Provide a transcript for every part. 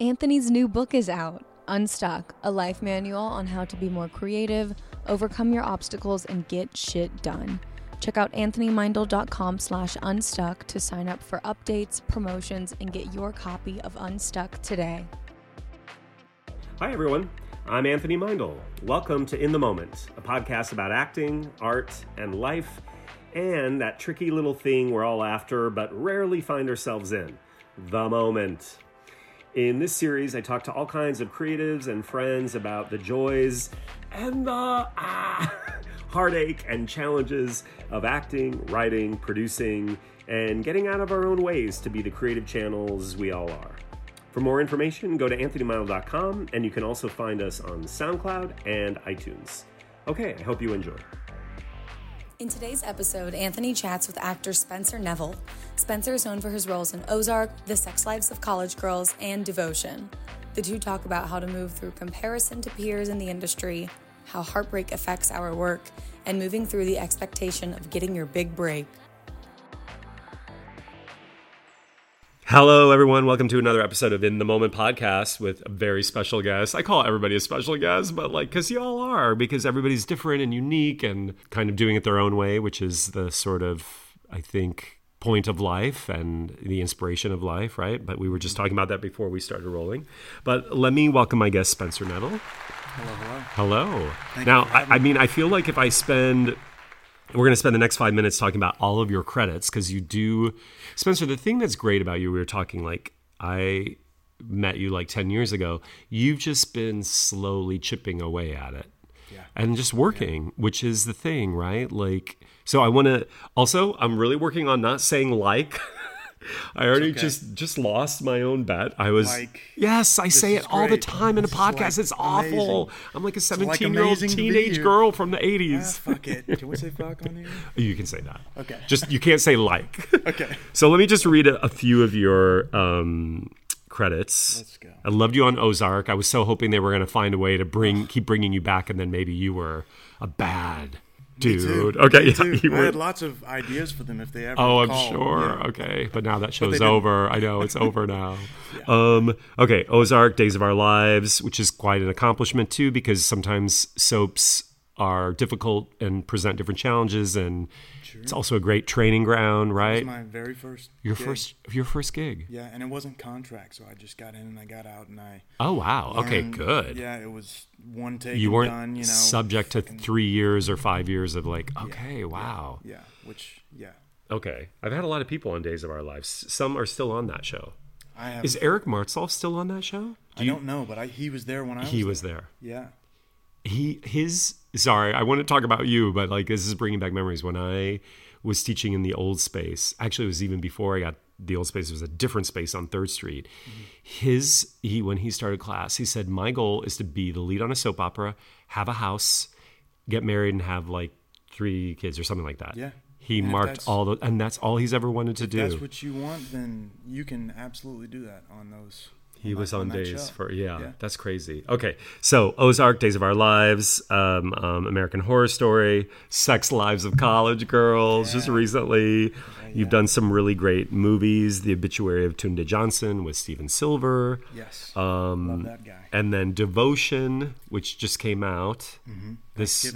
Anthony's new book is out Unstuck, a life manual on how to be more creative, overcome your obstacles, and get shit done. Check out anthonymeindl.com slash unstuck to sign up for updates, promotions, and get your copy of Unstuck today. Hi, everyone. I'm Anthony Meindl. Welcome to In the Moment, a podcast about acting, art, and life, and that tricky little thing we're all after but rarely find ourselves in the moment. In this series, I talk to all kinds of creatives and friends about the joys and the ah, heartache and challenges of acting, writing, producing, and getting out of our own ways to be the creative channels we all are. For more information, go to anthonymeindl.com and you can also find us on SoundCloud and iTunes. Okay, I hope you enjoy. In today's episode, Anthony chats with actor Spencer Neville. Spencer is known for his roles in Ozark, The Sex Lives of College Girls, and Devotion. The two talk about how to move through comparison to peers in the industry, how heartbreak affects our work, and moving through the expectation of getting your big break. Hello, everyone. Welcome to another episode of In the Moment podcast with a very special guest. I call everybody a special guest, but like, because you all are, because everybody's different and unique and kind of doing it their own way, which is the sort of, I think, point of life and the inspiration of life, right? But we were just talking about that before we started rolling. But let me welcome my guest, Spencer Neville. Hello, hello. Hello. Thank now, you for having I, I mean, I feel like if I spend we're going to spend the next five minutes talking about all of your credits because you do spencer the thing that's great about you we were talking like i met you like 10 years ago you've just been slowly chipping away at it Yeah. and just working which is the thing right like so i want to also i'm really working on not saying like I already okay. just just lost my own bet. I was Like, yes, I say it all the time in a podcast. like, it's awful. amazing. I'm like a like 17 year old amazing to be teenage girl from the Ah, 80s. fuck it. Can we say fuck on here? You can say that. Okay. Just you can't say like. Okay. So let me just read a, a few of your um, credits. Let's go. I loved you on Ozark. I was so hoping they were going to find a way to bring keep bringing you back, and then maybe you were a bad dude. Okay, yeah, you I were. had lots of ideas for them if they ever. Oh, I'm called. sure. Yeah. Okay, but now that show's over. I know it's over now. Um, okay, Ozark, Days of Our Lives, which is quite an accomplishment too, because sometimes soaps are difficult and present different challenges, and it's also a great training ground, It right? was my very first. Your gig. first, your first gig. Yeah, and it wasn't contract, so I just got in and I got out and I. Oh wow. Okay, good. Yeah, it was one take. you weren't done, you know, subject to fucking- three years or five years of like, okay, wow, Yeah, which yeah, okay. I've had a lot of people on Days of Our Lives. Some are still on that show. I have. Is Eric Martsolf still on that show? I don't know, but I, he was there when I was. He was there. there. Yeah. He his sorry, I want to talk about you, but like this is bringing back memories when I was teaching in the old space. Actually, it was even before I got the old space. It was a different space on Third Street. Mm-hmm. His he when he started class, he said, "My goal is to be the lead on a soap opera, have a house, get married, and have like three kids or something like that." Yeah. He And marked all the, and that's all he's ever wanted to If do. that's what you want, then you can absolutely do that on those. He was on, days for yeah, Yeah. that's crazy. Okay, so Ozark, Days of Our Lives, um, um, American Horror Story, Sex Lives of College Girls. Just Yeah. recently, you've done some really great movies. The Obituary of Tunde Johnson with Steven Silver, Yes. um, Love that guy. and then Devotion, which just came out. This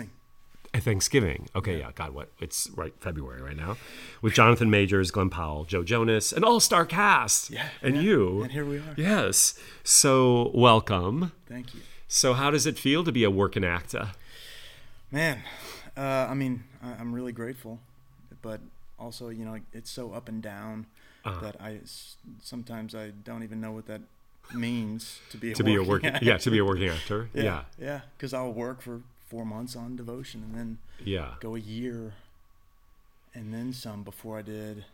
Thanksgiving. Okay, yeah. God, what? It's right February right now, with Jonathan Majors, Glen Powell, Joe Jonas, an all-star cast. Yeah, and yeah. you. And here we are. Yes. So welcome. Thank you. So how does it feel to be a working actor? Man, uh, I mean, I, I'm really grateful, but also, you know, it's so up and down Uh-huh. that I s- sometimes I don't even know what that means to be a To be a working actor. yeah, to be a working actor. yeah, Yeah, yeah, because I'll work for four months on Devotion and then yeah. go a year and then some before I did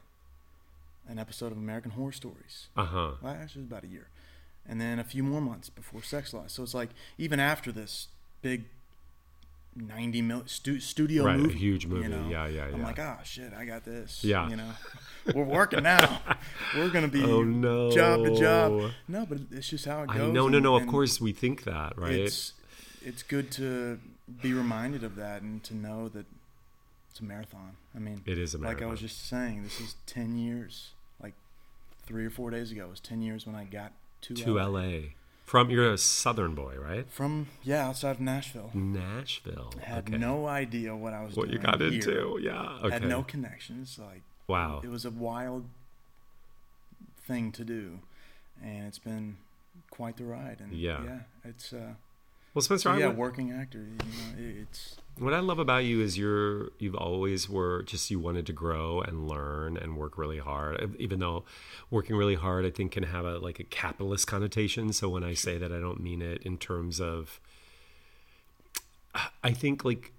an episode of American Horror Stories. Uh huh. Well, actually, it was about a year, and then a few more months before Sex Lives. So it's like even after this big ninety mil stu- studio Right, a movie, huge movie. You know, Yeah, yeah, I'm yeah. like, ah, shit, I got this. Yeah. you know, we're working now. we're gonna be Oh no. job to job. No, but it's just how it I goes. no, no, and- no. Of course, we think that, right? It's it's good to be reminded of that and to know that it's a marathon. I mean, It is a marathon. like I was just saying, this is ten years. Like three or four days ago, it was ten years when I got to, to LA. LA. From you're a Southern boy, right? From yeah, outside of Nashville. Nashville. Had okay. no idea what I was what doing. you got here. into? Yeah. Okay. Had no connections. Like wow. it was a wild thing to do, and it's been quite the ride. And Yeah. yeah, it's uh, Well, Spencer, so I yeah, would- working actor. You know, it's What I love about you is you're you've always were just you wanted to grow and learn and work really hard. Even though working really hard, I think can have a like a capitalist connotation. So when I say that, I don't mean it in terms of. I think like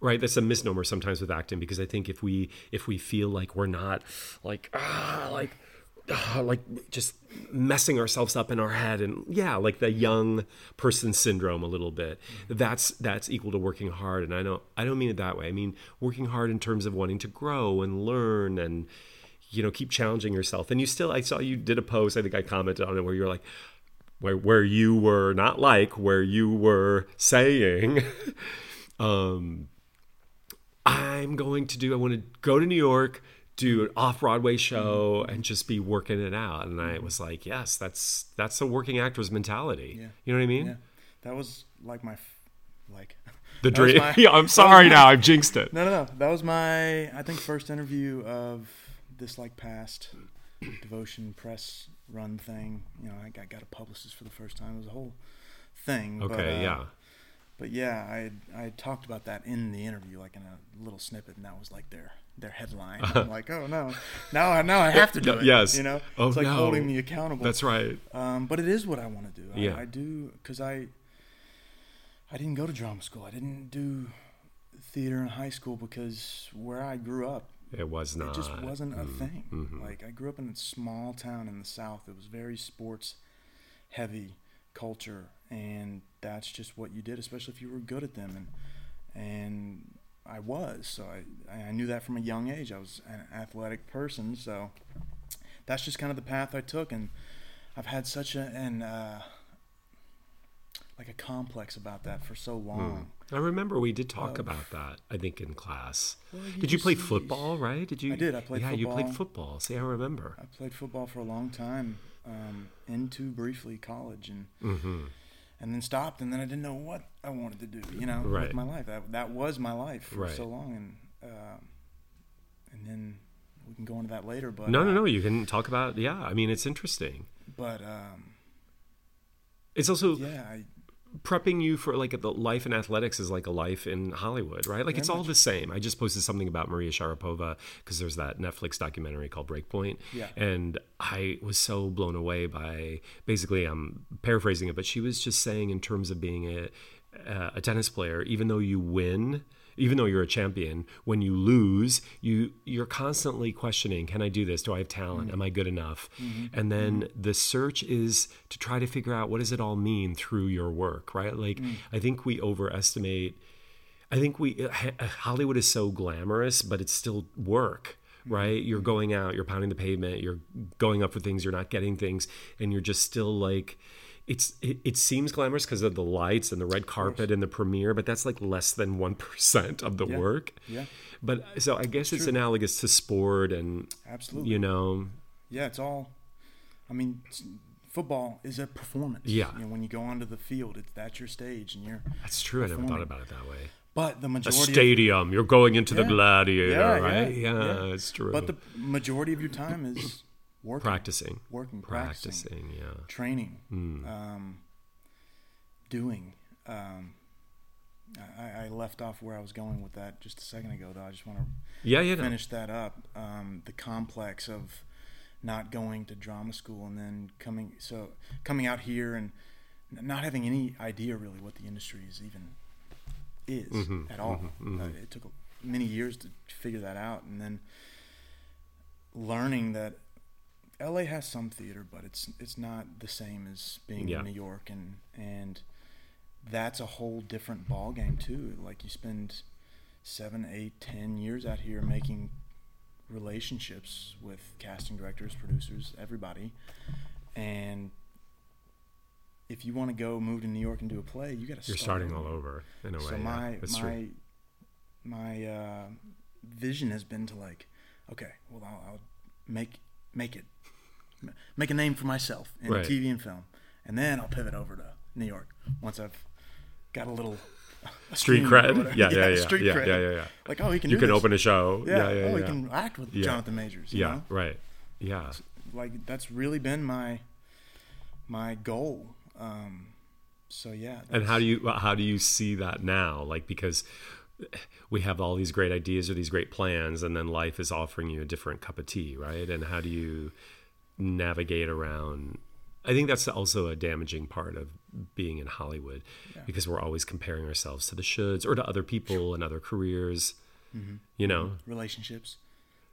right that's a misnomer sometimes with acting because i think if we if we feel like we're not like ah like ah, like just messing ourselves up in our head and yeah like the young person syndrome a little bit. That's that's equal to working hard and i don't i don't mean it that way. I mean working hard in terms of wanting to grow and learn and you know keep challenging yourself. And you still i saw you did a post i think i commented on it where you're like where where you were not like where you were saying um i'm going to do i want to go to new york do an off-broadway show and just be working it out and i was like yes that's that's a working actor's mentality Yeah. you know what i mean yeah. That was like my like the dream my- yeah i'm sorry my- now i've jinxed it No, no, no. That was my I think first interview of this like past devotion press run thing. You know, I got, got a publicist for the first time. It was a whole thing. but, okay uh, yeah But yeah, I I talked about that in the interview, like in a little snippet, and that was like their their headline. I'm like, oh no, now I now I have to do it. Yes. you know, Oh, it's like no. holding me accountable. that's right Um, but it is what I want to do. I, Yeah. I do because I I didn't go to drama school. I didn't do theater in high school because where I grew up, it was not it just wasn't a Mm, thing. mhm. Like I grew up in a small town in the south. It was very sports heavy culture, and that's just what you did, especially if you were good at them. And and I was, so I I knew that from a young age. I was an athletic person, so that's just kind of the path I took, and I've had such a an uh, like a complex about that for so long. I remember we did talk Of- about that. I think in class. Well, Did you just- play football? Right? Did you? I did, I played football. Yeah, you played football. football. See, I remember. I played football for a long time, um, into briefly college, and hmm and then stopped, and then I didn't know what I wanted to do. You know, Right. with my life. That that was my life for Right. so long, and um, and then we can go into that later. But No, no, uh, no. You can talk about. Yeah, I mean, it's interesting. But um, It's also yeah, I, prepping you for like the life in athletics is like a life in Hollywood, right? Like Very it's all much. the same. I just posted something about Maria Sharapova because there's that Netflix documentary called Breakpoint, Yeah. and I was so blown away by basically I'm paraphrasing it, but she was just saying in terms of being a a tennis player, even though you win. Even though you're a champion, when you lose, you you're constantly questioning: Can I do this? Do I have talent? Am I good enough? Mm-hmm. And then mm-hmm. the search is to try to figure out what does it all mean through your work, right? Like mm. I think we overestimate. I think we uh, uh, Hollywood is so glamorous, but it's still work, mm-hmm. right? You're going out, you're pounding the pavement, you're going up for things, you're not getting things, and you're just still like. It's it, it seems glamorous because of the lights and the red carpet and the premiere, but that's like less than one percent of the Yeah. work. yeah, But so I guess it's true. analogous to sport, and absolutely. you know, Yeah, it's all. I mean, football is a performance. Yeah. You know, when you go onto the field, it's that's your stage, and you're. that's true. I never thought about it that way. But the A majority. of- stadium, you're going into the gladiator, Yeah, right? yeah, Yeah, yeah. it's true. but the majority of your time is working, practicing, working, practicing, practicing, yeah. training, Mm. um, doing. Um, I, I left off where I was going with that just a second ago, though. I just want to Yeah, yeah. no. finish that up. Um, the complex of not going to drama school and then coming so coming out here and not having any idea really what the industry is even is Mhm, at all. mhm, mhm. Uh, it took many years to figure that out, and then learning that LA has some theater, but it's it's not the same as being Yeah. in New York, and and that's a whole different ball game too. Like you spend seven, eight, ten years out here making relationships with casting directors, producers, everybody, and if you want to go move to New York and do a play, you got to. You're starting all over in a way. So my That's my true. my uh, vision has been to like, okay, well I'll, I'll make make it make a name for myself in Right. TV and film, and then I'll pivot over to New York once I've got a little a Street cred. Yeah, yeah, yeah, street yeah, cred. yeah, yeah, yeah. Like, oh, he can. You can this. open a show. Yeah, Yeah, yeah, oh, yeah. he can act with Yeah. Jonathan Majors. You yeah, know? right. Yeah. like that's really been my my goal. Um, so yeah. And how do you how do you see that now? Like because we have all these great ideas or these great plans, and then life is offering you a different cup of tea, right? And how do you navigate around? I think that's also a damaging part of being in Hollywood because we're always comparing ourselves to the shoulds or to other people and other careers. Mm-hmm. You know? relationships?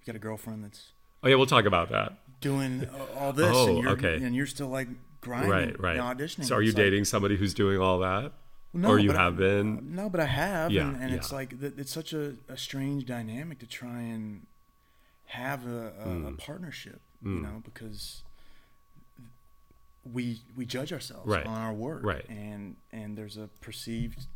You got a girlfriend that's Oh yeah, we'll talk about that. doing all this, Oh, and you're okay. and you're still like grinding, Right, right. and auditioning. So are you It's like- dating somebody who's doing all that? No, or you but I- have been? No, but I have, Yeah, and, and it's like it's such a, a strange dynamic to try and have a, a, Mm. a partnership, you know, because we we judge ourselves Right. on our work, Right. And and there's a perceived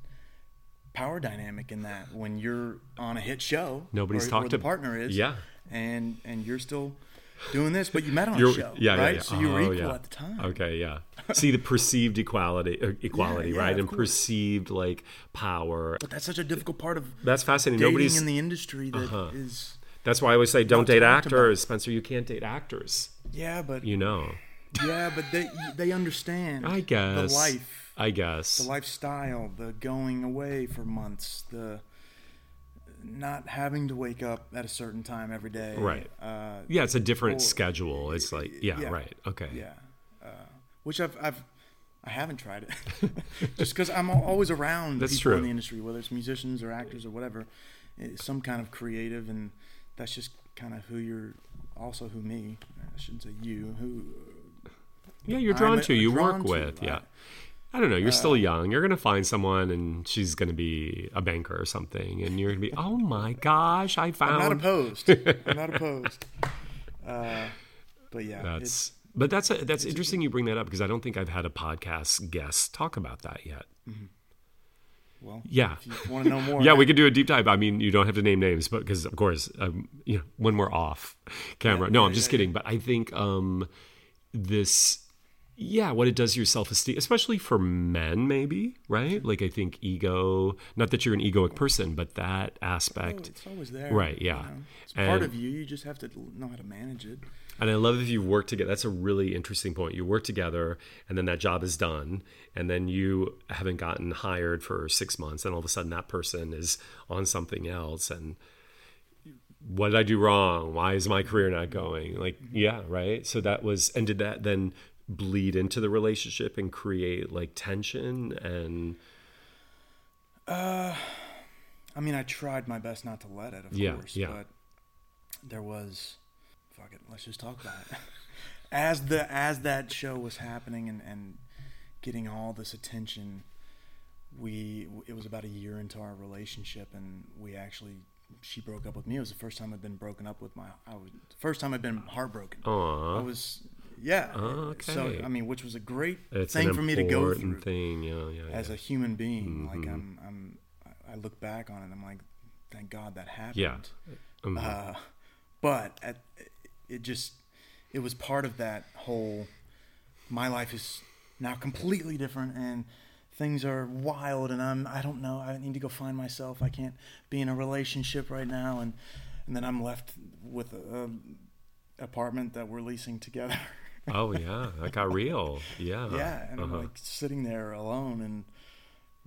power dynamic in that when you're on a hit show, Nobody's or, talked or the to- partner is, Yeah. and and you're still doing this, but you met on You're- a show, yeah, yeah, right? yeah. So you were Oh, equal yeah. at the time. Okay, yeah. See the perceived equality, uh, equality, yeah, right, and course. perceived like power. But that's such a difficult part of That's fascinating. Nobody's. in the industry that is. That's why I always say, don't date talked about. actors, Spencer. You can't date actors. Yeah, but You know. yeah, but they they understand. I guess. the life, I guess. the lifestyle, the going away for months, the not having to wake up at a certain time every day. Right. Uh, yeah, it's a different Or- schedule. It's like, yeah, yeah. right. Okay. yeah. Uh, which I've I've I haven't tried it, just because I'm always around That's people in the industry, whether it's musicians or actors or whatever, eh, some kind of creative, and that's just kind of who you're. Also, who me? I shouldn't say you. Who Yeah, you're I'm drawn a- to. You drawn work to. with. I- Yeah. I don't know. You're still young. You're gonna find someone, and she's gonna be a banker or something, and you're gonna be, oh my gosh, I I'm found. not opposed. I'm not opposed. Uh, but yeah, That's it's, but that's a, that's interesting. You bring that up because I don't think I've had a podcast guest talk about that yet. Well, Yeah. if you want to know more, Yeah, we could do a deep dive. I mean, you don't have to name names, but because of course, um, you know, when we're off camera. no, I'm just kidding. But I think um, this, yeah, what it does to your self esteem, especially for men, maybe right? Like I think ego. Not that you're an egoic person, but that Oh, aspect. it's always there. Right, you yeah. know? It's part of you. You just have to know how to manage it. And I love if you work together. That's a really interesting point. You work together, and then that job is done, and then you haven't gotten hired for six months, and all of a sudden that person is on something else. And what did I do wrong? Why is my career not going? Like, yeah, right. So that was, and did that then bleed into the relationship and create like tension and Uh, I mean, I tried my best not to let it, of Yeah, course. yeah. But there was, fuck it, let's just talk about it. as the as that show was happening and and getting all this attention, we it was about a year into our relationship, and we actually she broke up with me. It was the first time I'd been broken up with my. I was first time I'd been heartbroken. I was yeah. Okay. So I mean, which was a great it's thing for me to go important through thing. Yeah, yeah, as yeah. a human being. Like Mhm. I'm, I'm, I look back on it. I'm like, thank God that happened. Yeah. Mhm. Uh, but at, it just, it was part of that whole. My life is now completely different, and things are wild, and I'm. I don't know. I need to go find myself. I can't be in a relationship right now, and and then I'm left with a, a apartment that we're leasing together. oh yeah, that got real. Yeah. yeah, and I'm Uh-huh. like sitting there alone and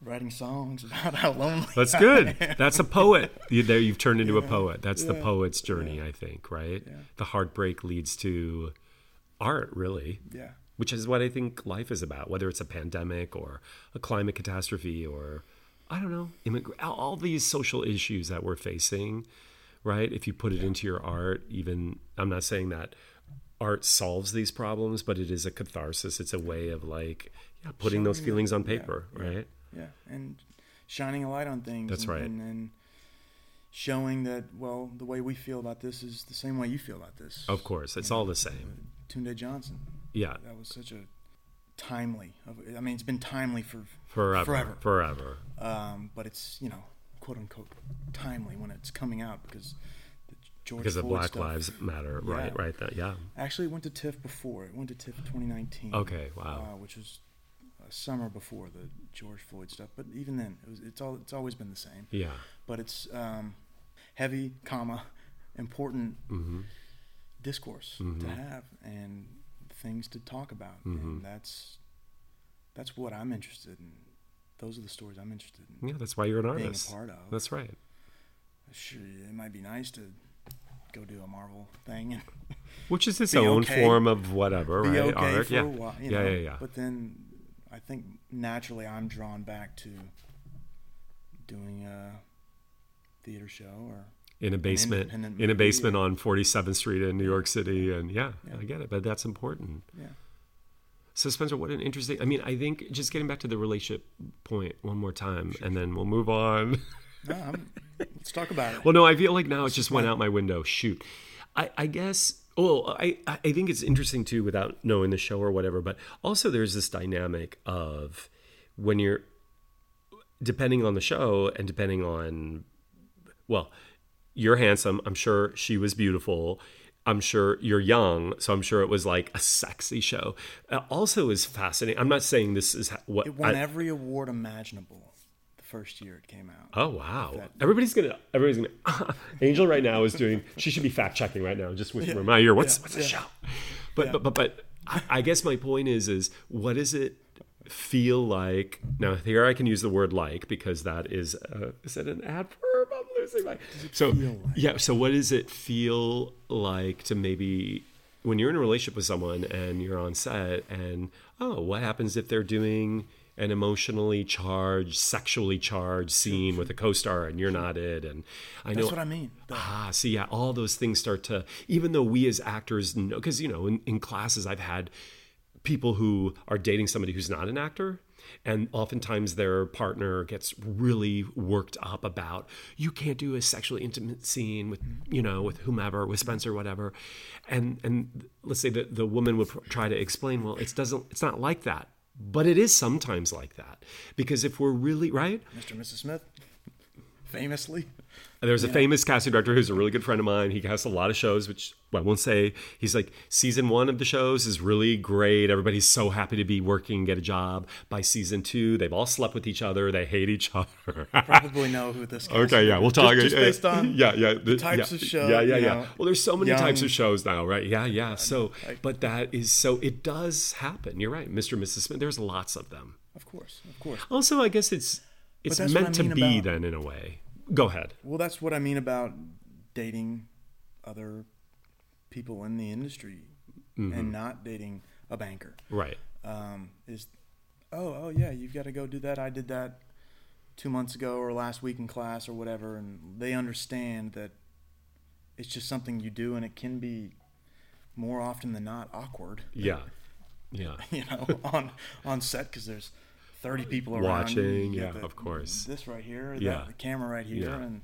writing songs about how lonely. That's I good. am. That's a poet. You, there, you've turned into a poet. That's the poet's journey, I think. Right. Yeah. The heartbreak leads to art, really, Yeah, which is what I think life is about. Whether it's a pandemic or a climate catastrophe or I don't know, immig- all- these social issues that we're facing. Right. If you put it into your art, even I'm not saying that art solves these problems, but it is a catharsis. It's a way of like yeah, putting those feelings on paper. yeah. Right. Yeah, and shining a light on things. That's and, right. And, and showing that well, the way we feel about this is the same way you feel about this. Of course, it's all the same. Tunde Johnson. Yeah. That was such a timely. I mean, it's been timely for Forever. Forever. Forever. um, but it's you know quote unquote timely when it's coming out because the, George because of Black stuff. Lives Matter, right? Yeah. Right. That yeah. Actually, it went to TIFF before. It went to TIFF 2019. Okay, wow. Uh, which was summer before the George Floyd stuff. But even then, it was it's all it's always been the same. Yeah. But it's um, heavy, comma, important Mm-hmm. discourse to have and things to talk about, Mm-hmm. and that's that's what I'm interested in. Those are the stories I'm interested in Yeah, that's why you're an artist. being a part of. That's right. Sure, it might be nice to go do a Marvel thing Which is its own okay. form of whatever, be right? okay Art. for yeah. a while. Yeah, know? yeah, yeah. But then I think naturally I'm drawn back to doing a theater show or in a basement, in a basement yeah. on 47th Street in New York City, and yeah, Yeah. I get it. But that's important. yeah. So Spencer, what an interesting. I mean, I think just getting back to the relationship point one more time, and then we'll move on. No, I'm, let's talk about it. Well, no, I feel like now it just went out my window. Shoot, I, I guess. Well, I I think it's interesting too, without knowing the show or whatever. But also, there's this dynamic of when you're depending on the show and depending on, well, you're handsome. I'm sure she was beautiful. I'm sure you're young, so I'm sure it was like a sexy show. Uh, also, is fascinating. I'm not saying this is what It won I- every award imaginable first year it came out. Oh wow! That- Everybody's gonna. Everybody's gonna. Angel right now is doing. She should be fact checking right now. Just whisper in my ear. What's yeah, what's the yeah. show? But but but but I, I guess my point is is what does it feel like? Now here I can use the word like because that is uh, is it an adverb? I'm losing my. So like? yeah. So what does it feel like to maybe when you're in a relationship with someone and you're on set and oh what happens if they're doing an emotionally charged, sexually charged scene with a co-star and you're not it. And I know That's what I mean. Ah, see, yeah, all those things start to, even though we as actors know, because, you know, in, in classes, I've had people who are dating somebody who's not an actor. And oftentimes their partner gets really worked up about you can't do a sexually intimate scene with you know with whomever with Spencer whatever, and and let's say that the woman would pr- try to explain well it doesn't it's not like that but it is sometimes like that because if we're really right Mr. and Mrs. Smith, famously. There's a famous casting director who's a really good friend of mine. He casts a lot of shows, which I won't say. He's like, season one of the shows is really great. Everybody's so happy to be working, get a job. By season two, they've all slept with each other. They hate each other. Probably know who this. Is. Okay, yeah, we'll talk. Just, just based on yeah, yeah, the types yeah, of show, Yeah, yeah, yeah. know, well, there's so many types of shows now, right? Yeah, yeah. So, like- but that is so. It does happen. You're right, Mr. and Mrs. Smith. There's lots of them. Of course, of course. Also, I guess it's it's meant I to be about- then in a way. Go ahead. Well, that's what I mean about dating other people in the industry Mm-hmm. and not dating a banker. Right. Um, is oh oh yeah, you've got to go do that. I did that two months ago or last week in class or whatever, and they understand that it's just something you do, and it can be more often than not awkward. Yeah. Yeah. You know, on on set because there's thirty people around. Watching, yeah, got of course. This right here, Yeah. the camera right here, Yeah. and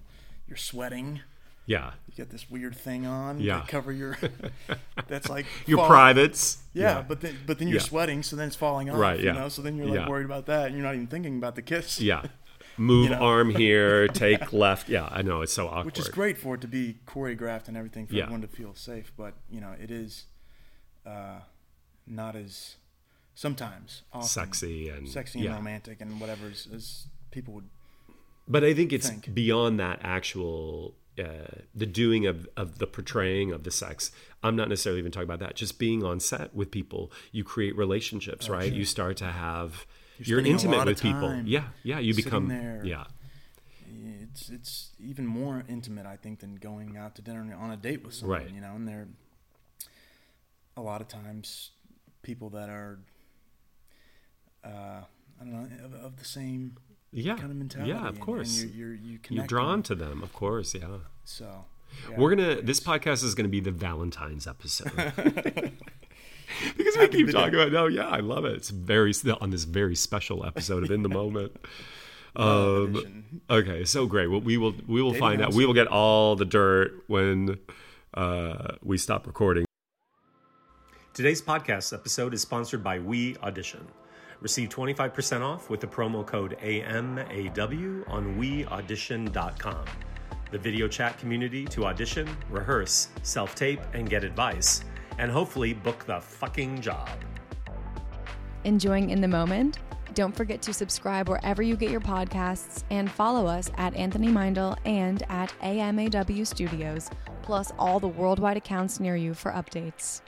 you're sweating. Yeah. You got this weird thing on Yeah. to cover your. that's like Your privates. Yeah, but then but then you're Yeah. sweating, so then it's falling off. Right, You yeah. know, so then you're like Yeah. worried about that, and you're not even thinking about the kiss. yeah. Move You know? arm here, take left. Yeah, I know it's so awkward. Which is great for it to be choreographed and everything for Yeah. everyone to feel safe, but you know it is uh, not as sometimes often Sexy and sexy and yeah. romantic and whatever as, as people would. But I think it's think. beyond that actual uh, the doing of of the portraying of the sex. I'm not necessarily even talking about that. Just being on set with people, you create relationships, right? You start to have. You're, Oh, a intimate with people. Yeah, yeah. You become. there. Yeah, It's it's even more intimate, I think, than going out to dinner on a date with someone. Right. You know, and they're a lot of times people that are. Uh, I don't know of, of the same yeah, kind of mentality. yeah. Of course, and you're, you're you you're drawn to them. Of course, yeah. So yeah, We're gonna. This podcast is gonna be the Valentine's episode. because we keep talking do. about. No, yeah, I love it. It's very on this very special episode of In the Moment. Um, okay, so great. Well, we will we will Dating find out. We will get all the dirt when uh, we stop recording. Today's podcast episode is sponsored by We Audition. Receive 25% off with the promo code AMAW on weaudition.com. the video chat community to audition, rehearse, self tape, and get advice, and hopefully book the fucking job. Enjoying in the moment? Don't forget to subscribe wherever you get your podcasts and follow us at Anthony Meindl and at AMAW Studios, plus all the worldwide accounts near you for updates.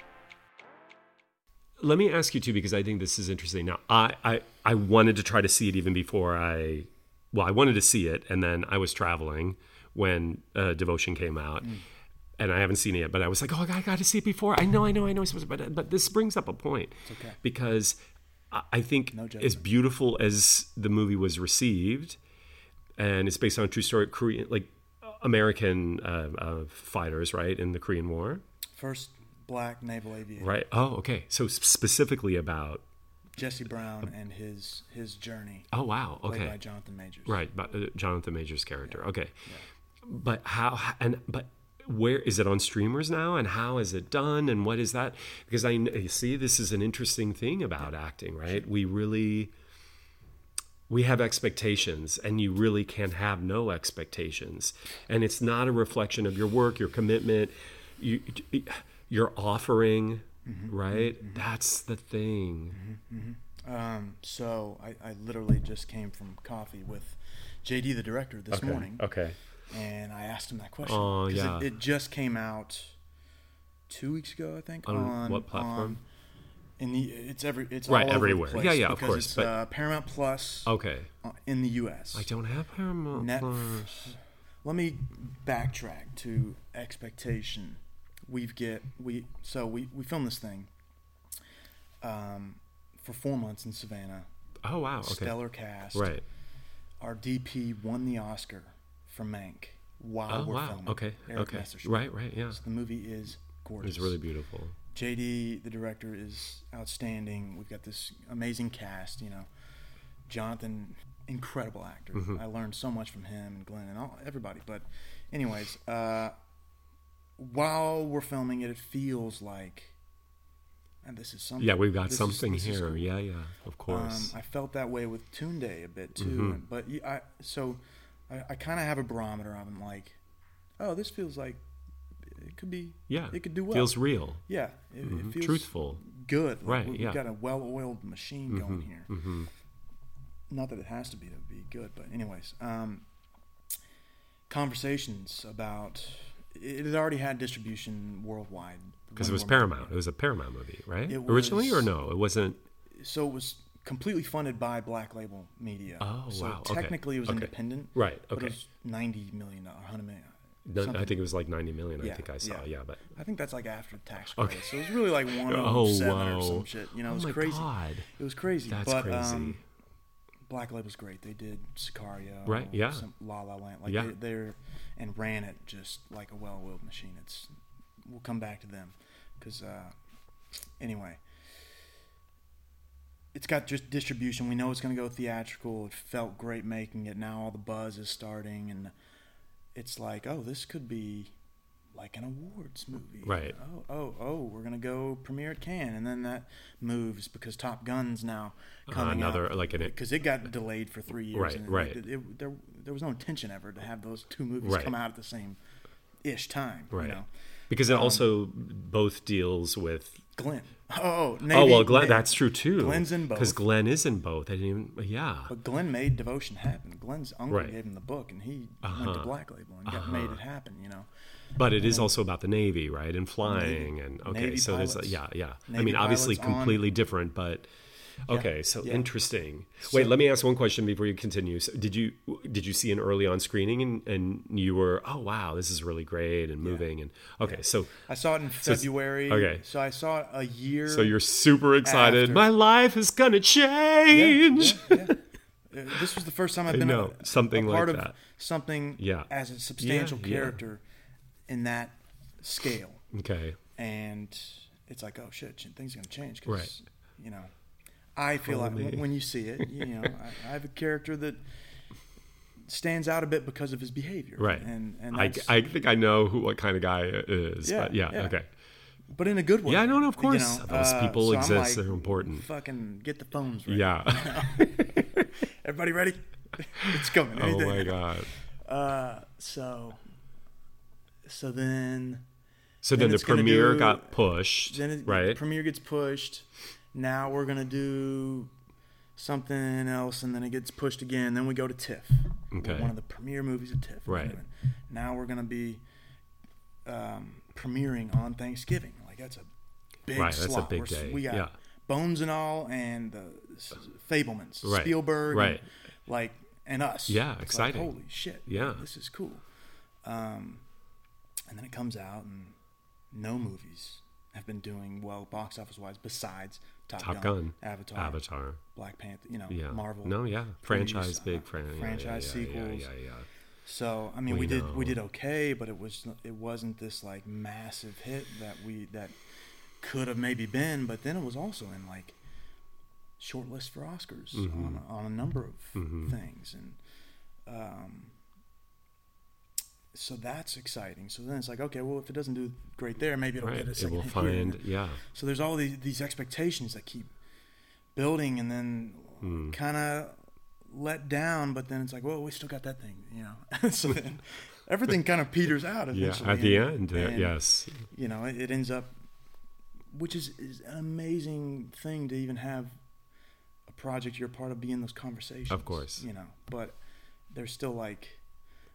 Let me ask you too, because I think this is interesting. Now, I, I, I wanted to try to see it even before I, well, I wanted to see it, and then I was traveling when uh, Devotion came out. Mm. And I haven't seen it yet, but I was like, "Oh, I got to see it before." I know, I know, I know. I'm supposed to, but but this brings up a point okay. because I- I think No as beautiful as the movie was received, and it's based on a true story, Korean like American uh, uh, fighters, right, in the Korean War, First black naval aviator, right? Oh, okay. So specifically about Jesse Brown and his his journey, Oh wow. Okay. by Jonathan Majors. Right, but uh, Jonathan Major's character. Okay. Yeah. But how and but where is it on streamers now and how is it done and what is that? Because I you see this is an interesting thing about acting, right? We really we have expectations and you really can have no expectations. And it's not a reflection of your work, your commitment, you your offering, right? That's the thing. Um, so I, I literally just came from coffee with JD, the director, this morning, Okay. and I asked him that question. Oh, 'Cause yeah. It, it just came out two weeks ago, I think. On what platform? on- in the it's every it's Right, all over the everywhere. Yeah, yeah, of course, It's, but- uh, Paramount Plus Okay. uh, in the U.S. I don't have Paramount Net- Plus. Let me backtrack to expectation. We've get we so we we filmed this thing um, for four months in Savannah. Oh wow. Okay. Stellar cast. Right. Our DP won the Oscar for Mank while Oh we're wow. filming. Okay. Eric okay. Right. Right. Yeah. So the movie is gorgeous. It's really beautiful. JD, the director, is outstanding. We've got this amazing cast. You know, Jonathan, incredible actor. Mm-hmm. I learned so much from him and Glen and all everybody. But, anyways, uh, while we're filming it, it feels like, and this is something. Yeah, we've got something is here. cool. Yeah. Yeah. Of Um, course. I felt that way with Tunde a bit too, Mhm. and- but I so I, I kind of have a barometer. I'm like, oh, this feels like it could be. yeah. it could do well. Feels real. Yeah, it, Mhm. it feels Truthful. good. Like, Right, we- We've yeah. got a well-oiled machine going here. hmm Not that it has to be to be good, but anyways, um, conversations about it had already had distribution worldwide Because it was we were making Paramount. It was a Paramount movie, right? It Originally, or no? It wasn't. So it was completely funded by Black Label Media. Oh, so wow, okay, Technically, it was okay. independent. Right. But Okay. it was ninety million hundred million. No, I think it was like 90 million. I think I saw. yeah. Yeah, but I think that's like after tax Okay. So it was really like one Oh, oh seven or whoa. some shit. You know, it oh was my crazy. god, It was crazy. that's but, crazy. Um, Black Label's great. They did Sicario, Right, yeah. some La La Land, like Yeah. they, they're and ran it just like a well-oiled machine. It's we'll come back to them because uh, anyway, it's got just distribution. We know it's going to go theatrical. It felt great making it. Now all the buzz is starting, and it's like, oh, this could be like an awards movie. Right. Oh, oh, oh, we're gonna go premiere at Cannes, and then that moves because Top Gun's now coming another out like an because it got delayed for three years. Right, and right. Like, it, it- there, there was no intention ever to have those two movies Right. come out at the same ish time. right You know? because it Um, also both deals with. Glen. Oh, oh well, Glen. That's true too. Glen's in both because. Glen is in both. I didn't even. Yeah. But Glen made Devotion happen. Glen's uncle Right. gave him the book, and he went Uh-huh. to Black Label and got Uh-huh. made it happen. You know. But it is also about the Navy, right? And flying, Navy. and okay, Navy so there's pilots. yeah, yeah. I mean, obviously, pilots on- completely different, but okay. So yeah. interesting. So- Wait, let me ask one question before you continue. So did you did you see an early on screening, and and you were oh wow, this is really great and moving, and okay, so I saw it in February. okay. So I saw it a year. so you're super excited. After. My life is gonna change. yeah, yeah. Uh, This was the first time I've been know, a, something a part like of that. something Yeah. as a substantial Yeah, yeah. character in that scale, Okay, and it's like, oh shit, things are gonna change. 'cause, Right. You know, I feel like Holy. when- when you see it, you know, I, I have a character that stands out a bit because of his behavior. right. And and I, I think I know who what kind of guy is. Yeah, but yeah, yeah. okay. but in a good way. Yeah, no, no, of you course. know, Those uh, people so exist. like, They're important. Fucking get the phones ready. Yeah. Everybody ready? it's coming. oh my god. Uh, so so then So Then then, the premiere do- got pushed, then it, right? premiere gets pushed. Now we're gonna do something else, and then it gets pushed again. Then we go to TIFF. We're Okay. One of the premiere movies at TIFF. Right. Now we're gonna be um, premiering on Thanksgiving. Like that's a big Right, that's a big We're day. We got Yeah. Bones and all, and the Fabelmans, Right. Spielberg, and, Right. like and us. Yeah, It's like, exciting. holy shit! Yeah. this is cool. Um, and then it comes out, and no movies have been doing well box office wise besides Top, Top Gun, Gun, Avatar, Avatar. Black Panther. You know, Yeah. Marvel. No, yeah. previous, Franchise, uh, big fran- franchise yeah, yeah, sequels. Yeah, yeah, yeah. So I mean, We we, did we did okay, but it was it wasn't this like massive hit that we that could have maybe been. But then it was also in like short list for Oscars Mm-hmm. on, on a number of things, and um, so that's exciting. So then it's like, okay, well, if it doesn't do great there, maybe it'll Right. get a It second will hit here. yeah. So there's all these, these expectations that keep building and then Hmm. kind of let down, but then it's like, well, we still got that thing, you know. so then everything kind of peters out Yeah, eventually. at the and- end, uh, and, yes. You know, it, it ends up, which is, is an amazing thing to even have a project you're a part of be in those conversations. Of course. You know, but there's still like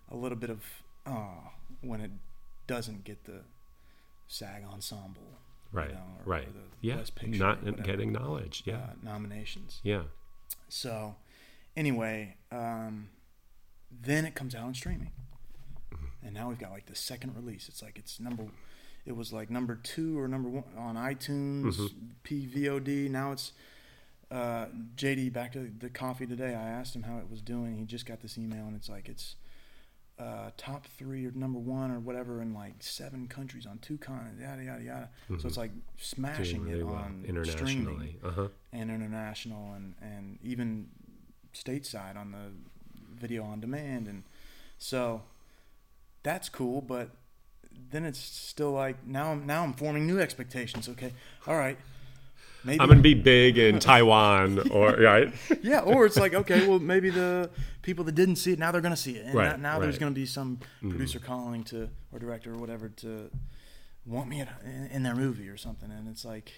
a little bit of, oh, when it doesn't get the SAG ensemble Right, know, or- right. or yeah, Picture not or whatever. get acknowledged. Yeah, uh, nominations. yeah. So, anyway, um, then it comes out on streaming, Mm-hmm. and now we've got like the second release. It's like it's number, it was like number two or number one on iTunes, Mm-hmm. PVOD. Now it's uh, JD. Back to the coffee today. I asked him how it was doing. He just got this email, and it's like it's uh, top three or number one or whatever in like seven countries on two continents. Yada yada yada. So it's like smashing Mm-hmm. Really it well on internationally. streaming Uh huh. and international and, and even stateside on the video on demand and so that's cool but then it's still like now I'm now I'm forming new expectations okay all right maybe. I'm gonna be big in Taiwan, or right? yeah or it's like okay well maybe the people that didn't see it now they're gonna see it. And Right, now, now there's gonna be some producer calling to or director or whatever to want me in, in, in their movie or something. And it's like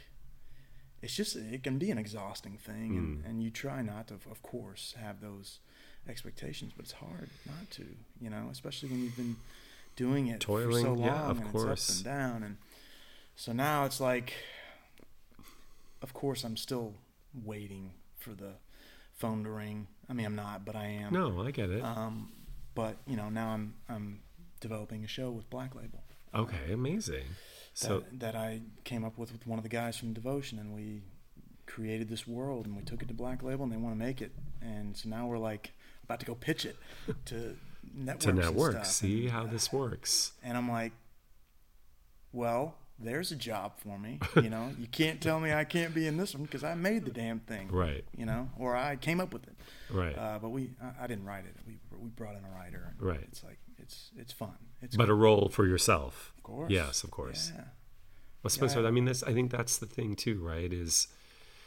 it's just it can be an exhausting thing. And, Mm. and you try not to of course have those expectations but it's hard not to you know especially when you've been doing it for so long yeah, of and course. it's up and down. And so now it's like of course i'm still waiting for the phone to ring i mean i'm not but i am No, I get it. um, but you know now i'm i'm developing a show with black label okay, amazing. that, So that I came up with with one of the guys from Devotion, and we created this world, and we took it to Black Label, and they want to make it, and so now we're like about to go pitch it to networks. to and network, see and, how this works. and I'm like, well, there's a job for me. You know, you can't tell me I can't be in this one because I made the damn thing. Right, You know, or I came up with it. right. Uh, but we, I, I didn't write it. We we brought in a writer. Right. It's like it's it's fun. It's but a role for yourself. of course. Yes, of course. Yeah. Well, Spencer, Yeah. I mean, this. I think that's the thing too, right? Is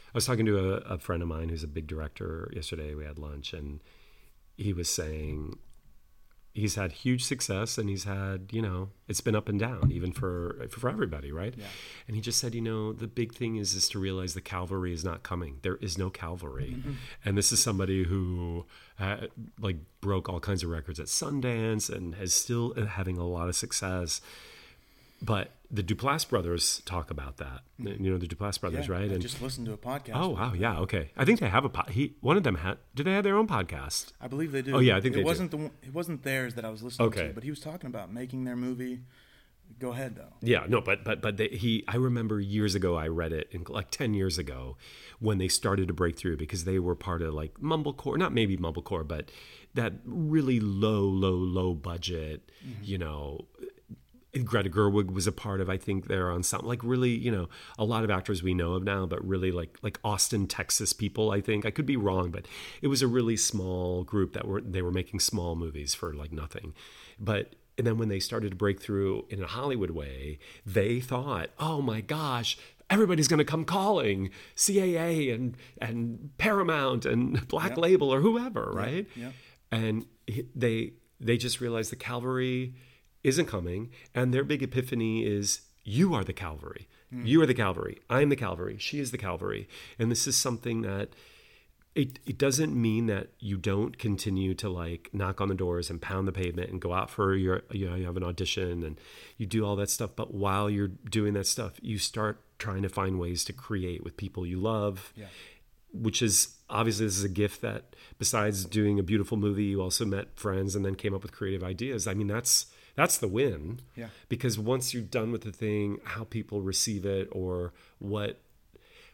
I was talking to a, a friend of mine who's a big director yesterday. We had lunch, and he was saying he's had huge success, and he's had, you know, it's been up and down, even for for everybody, right? Yeah. And he just said, you know, the big thing is is to realize the cavalry is not coming. There is no cavalry, and this is somebody who uh, like broke all kinds of records at Sundance and is still having a lot of success. But the Duplass brothers talk about that. You know the Duplass brothers, Yeah, right? I And just listened to a podcast. oh wow, yeah, okay. I think they have a pod. He one of them had. Do they have their own podcast? I believe they do. Oh, yeah, I think it they do. wasn't the it wasn't theirs that I was listening Okay. to, but he was talking about making their movie. Go ahead though. Yeah, no, but but but they, he. I remember years ago, I read it in like ten years ago, when they started to break through because they were part of like mumblecore, not maybe mumblecore, but that really low, low, low budget. Mm-hmm. You know, Greta Gerwig was a part of. I think they're on some like really, you know, a lot of actors we know of now, but really like like Austin, Texas people. I think I could be wrong, but it was a really small group that were they were making small movies for like nothing, but. And then when they started to break through in a Hollywood way, they thought, "Oh my gosh, everybody's going to come calling CAA and and Paramount and Black Label or whoever, right?" yeah. And he- they they just realized the cavalry isn't coming, and their big epiphany is you are the Calvary. You are the Calvary. I'm the Calvary. She is the Calvary. And this is something that it, it doesn't mean that you don't continue to like knock on the doors and pound the pavement and go out for your you know you have an audition and you do all that stuff but while you're doing that stuff you start trying to find ways to create with people you love Yeah. which is obviously this is a gift that besides doing a beautiful movie you also met friends and then came up with creative ideas i mean that's that's the win. Yeah. because once you're done with the thing how people receive it or what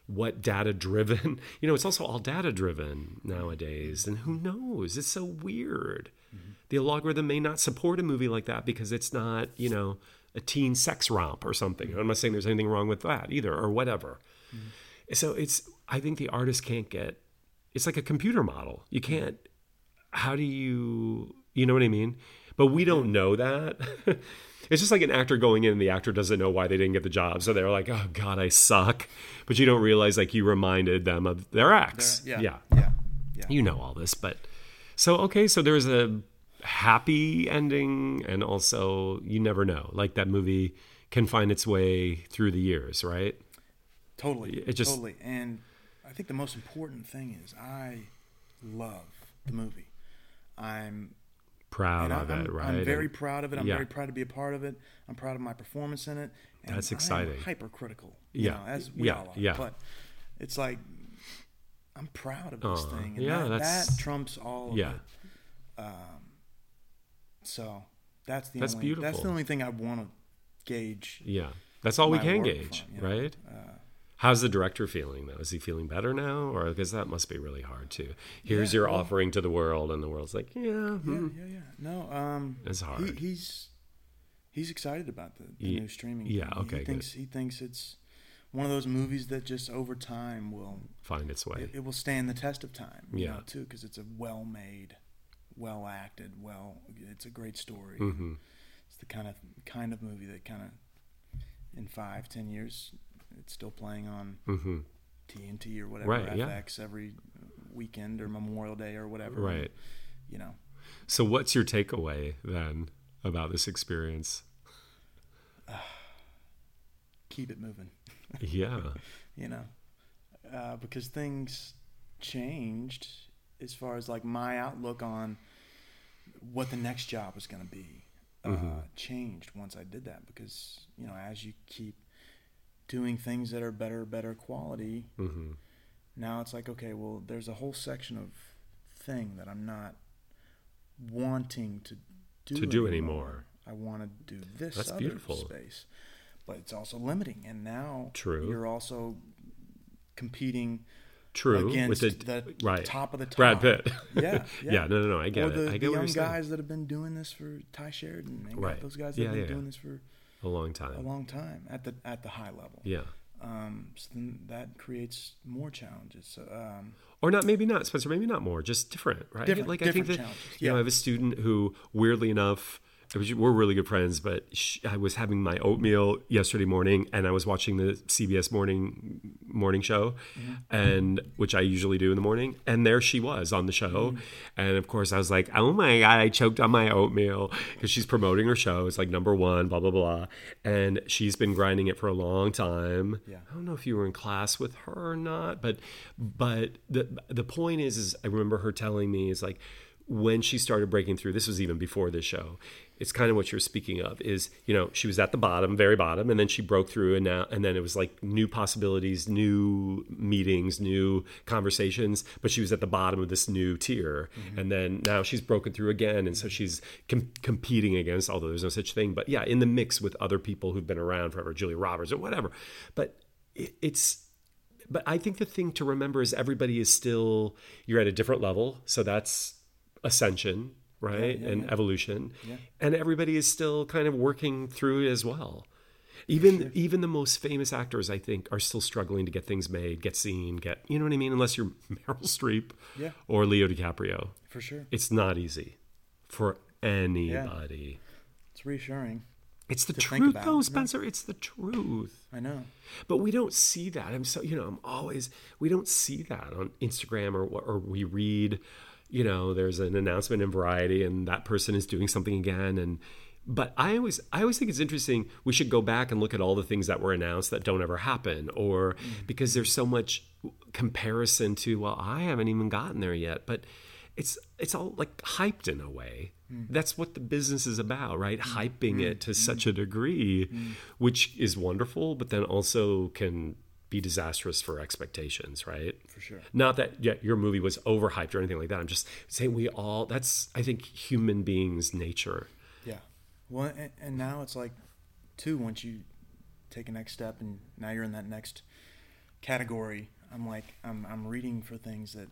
what data driven you know it's also all data driven nowadays and who knows? It's so weird. Mm-hmm. The algorithm may not support a movie like that because it's not you know a teen sex romp or something. Mm-hmm. I'm not saying there's anything wrong with that either or whatever. Mm-hmm. So it's i think the artist can't get it's like a computer model. You can't how do you you know what i mean but we don't mm-hmm. know that it's just like an actor going in and the actor doesn't know why they didn't get the job so they're like oh god i suck but you don't realize like you reminded them of their ex Yeah. yeah Yeah. Yeah. you know all this but so okay so there's a happy ending and also you never know like that movie can find its way through the years right Totally. It just- totally. And I think the most important thing is I love the movie. I'm proud of I'm, it right I'm very And- proud of it. I'm Yeah. very proud to be a part of it. I'm proud of my performance in it. And That's exciting. hypercritical. Yeah. know, as we Yeah. all are. Yeah. But it's like I'm proud of this Aw, thing. And yeah, that, that trumps all of yeah it. Um, so that's the That's only that's the only thing I want to gauge. yeah that's all we can gauge from, you know. right uh, how's the director feeling though is he feeling better now or because that must be really hard too here's Yeah, your well- offering to the world and the world's like yeah, Yeah, hmm. yeah, yeah. No, um, It's he- hard. he's he's excited about the, the Ye- new streaming. yeah, okay, He good. thinks he thinks it's one of those movies that just over time will find its way it, it will stand the test of time. You Yeah. know, too, because it's a well made, well acted, well. It's a great story. hmm It's the kind of kind of movie that kind of in five, ten years, it's still playing on hmm TNT or whatever Right, yeah. FX every weekend or Memorial Day or whatever. right You know. so what's your takeaway then about this experience Keep it moving. yeah you know, uh, because things changed as far as like my outlook on what the next job was going to be. Uh, Mhm. changed once I did that because you know as you keep doing things that are better, better quality, hmm now it's like okay, well, there's a whole section of thing that I'm not wanting to do To do anymore. I want to do this That's other beautiful. space, but it's also limiting. And now True. you're also competing true against with the, the right top of the top. brad pitt Yeah, yeah. yeah no no no i get or it i get what young Young guys that have been doing this for Tye Sheridan, and Right. those guys that Yeah, have been yeah, doing this for a long time. a long time at the at the high level. yeah Um, so then that creates more challenges. So, um, or not maybe not spencer maybe not more just different right Different- like i think that challenges, you know i have a student who weirdly enough we're really good friends but sh i was having my oatmeal yesterday morning and i was watching the cbs morning morning show Mm-hmm. and which i usually do in the morning and there she was on the show Mm-hmm. and of course i was like oh my god i choked on my oatmeal because she's promoting her show it's like number one blah blah blah and she's been grinding it for a long time Yeah. I don't know if you were in class with her or not, but but the the point is is I remember her telling me is like when she started breaking through, this was even before this show. It's kind of what you're speaking of is, you know, she was at the bottom, very bottom, and then she broke through and now and then it was like new possibilities, new meetings, new conversations, but she was at the bottom of this new tier. Mm-hmm. And then now she's broken through again and so she's com- competing against although there's no such thing, but yeah, in the mix with other people who've been around forever, Julia Roberts or whatever. But it, it's but I think the thing to remember is everybody is still you're at a different level, so that's ascension, right, yeah, and yeah. evolution, Yeah. and everybody is still kind of working through it as well. Even even the most famous actors, I think, are still struggling to get things made, get seen, get you know what I mean. Unless you're Meryl Streep Yeah. or Leo DiCaprio, for sure, it's not easy for anybody. it's reassuring. It's the truth, though, yeah. Spencer. It's the truth. I know. But we don't see that. I'm so you know I'm always we don't see that on Instagram or or we read, you know, there's an announcement in Variety and that person is doing something again. And but I always I always think it's interesting. We should go back and look at all the things that were announced that don't ever happen, or mm-hmm. because there's so much comparison to well, I haven't even gotten there yet, but it's it's all like hyped in a way. Mm. That's what the business is about, right? Mm. Hyping it mm. to such a degree, which is wonderful, but then also can be disastrous for expectations, right? For sure. Not that yeah, your movie was overhyped or anything like that. I'm just saying we all that's I think human beings' nature. Yeah. Well, and, and now it's like, too, once you take a next step and now you're in that next category, I'm like, I'm, I'm reading for things that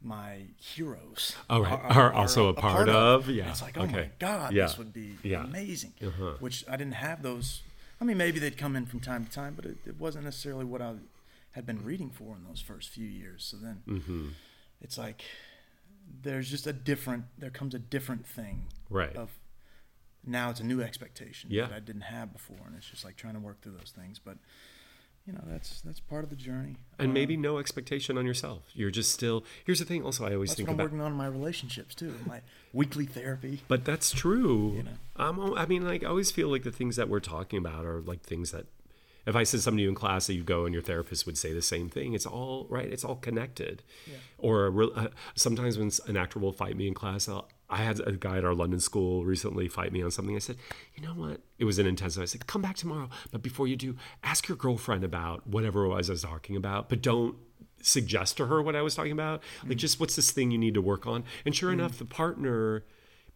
my heroes Oh, right. Are also a part of? Yeah. It's like, oh my Okay. God, Yeah. this would be Yeah. amazing. Uh-huh. Which I didn't have those. I mean, maybe they'd come in from time to time, but it, it wasn't necessarily what I had been reading for in those first few years. So then Mm-hmm. it's like, there's just a different, there comes a different thing Right. of now it's a new expectation Yeah. that I didn't have before, and it's just like trying to work through those things. But you know, that's that's part of the journey. and Uh, maybe no expectation on yourself. You're just still. Here's the thing. Also, I always that's think what I'm about. working on my relationships too. My weekly therapy. But that's true. You know. I'm, I mean, like, I always feel like the things that we're talking about are like things that, if I said something to you in class, that you go and your therapist would say the same thing. It's all right. It's all connected. yeah. Or a uh, sometimes when an actor will fight me in class, I'll, I had a guy at our London school recently fight me on something. I said, you know what? It was an intensive. I said, come back tomorrow, but before you do, ask your girlfriend about whatever it was I was talking about, but don't suggest to her what I was talking about. Like, mm. just what's this thing you need to work on? And sure mm. enough, the partner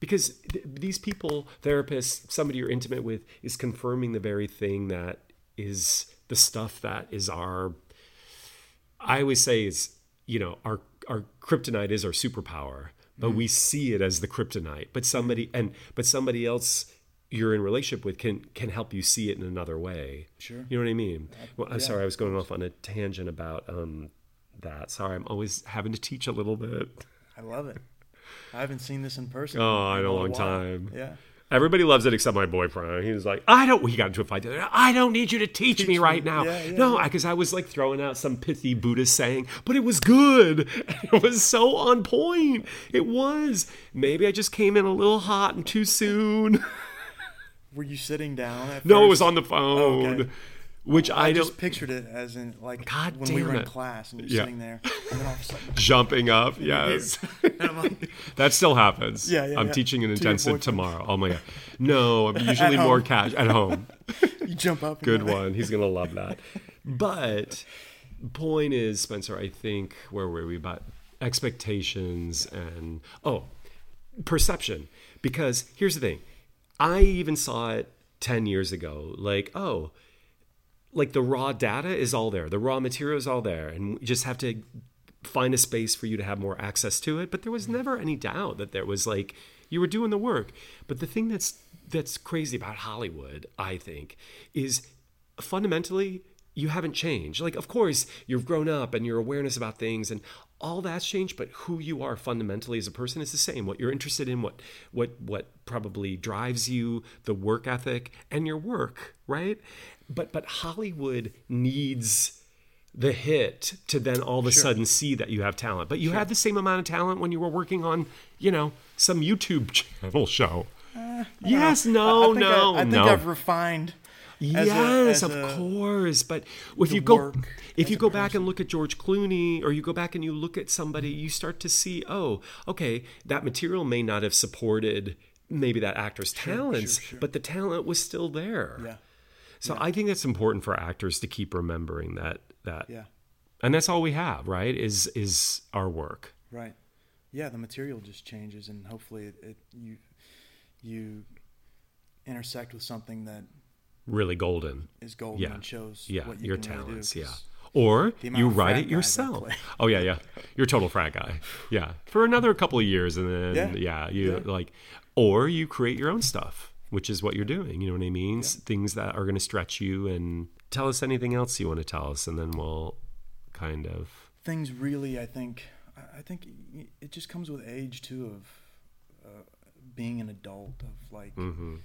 because th- these people therapists somebody you're intimate with is confirming the very thing that is the stuff that is our i always say is you know our our kryptonite is our superpower but we see it as the kryptonite but somebody and but somebody else you're in relationship with can can help you see it in another way Sure. you know what i mean well i'm yeah, sorry i was going off on a tangent about um that sorry i'm always having to teach a little bit I love it. I haven't seen this in person. Oh, in a a long while. time. Yeah. Everybody loves it except my boyfriend. He was like, I don't, he got into a fight. the other. I don't need you to teach, me me. right now. Yeah, yeah, no, because I was like throwing out some pithy Buddhist saying, but it was good. It was so on point. It was. Maybe I just came in a little hot and too soon. Were you sitting down? At no, it was on the oh, phone, okay. Which I, I don't. just pictured it as in like God when we were in class and you're Yeah. sitting there, and then all of a sudden, Jumping up, yes. like, That still happens. Yeah, yeah, I'm yeah. teaching an To intensive tomorrow. Oh my god. No, I'm usually more cash at home. you jump up. Good one. He's gonna love that. But point is, Spencer. I think where were we? About expectations and oh, perception. Because here's the thing. I even saw it ten years ago. Like oh, like the raw data is all there. The raw material is all there, and you just have to find a space for you to have more access to it. But there was never any doubt that there was like you were doing the work. But the thing that's that's crazy about Hollywood, I think, is fundamentally you haven't changed. Like, of course, you've grown up and your awareness about things and all that's changed, but who you are fundamentally as a person is the same. What you're interested in, what what what probably drives you, the work ethic, and your work, right? But but Hollywood needs the hit to then all of a sudden see that you have talent. But you had the same amount of talent when you were working on, you know, some YouTube channel show. Eh, yes, no, I think no, I, I think no. I've refined. as a- Yes, as of a- course. But if you go if you a go back and look at George Clooney or you go back and you look at somebody, you start to see, oh, okay, that material may not have supported maybe that actor's talents, sure. but the talent was still there. Yeah, So I think that's important for actors to keep remembering that that yeah, and that's all we have, right? Is is our work. right. Yeah, the material just changes, and hopefully, it, it you you intersect with something that Really golden. is golden Yeah. and shows Yeah, your can really do, talents, yeah. Or you write it yourself. Oh yeah, yeah. You're a total frat guy. Yeah. For another couple of years and then yeah, Yeah. you Yeah. like or you create your own stuff, which is what you're doing. You know what I mean? S- Things that are going to stretch you and tell us anything else you want to tell us and then we'll kind of things really i think i think it just comes with age too of uh, being an adult of like mhm.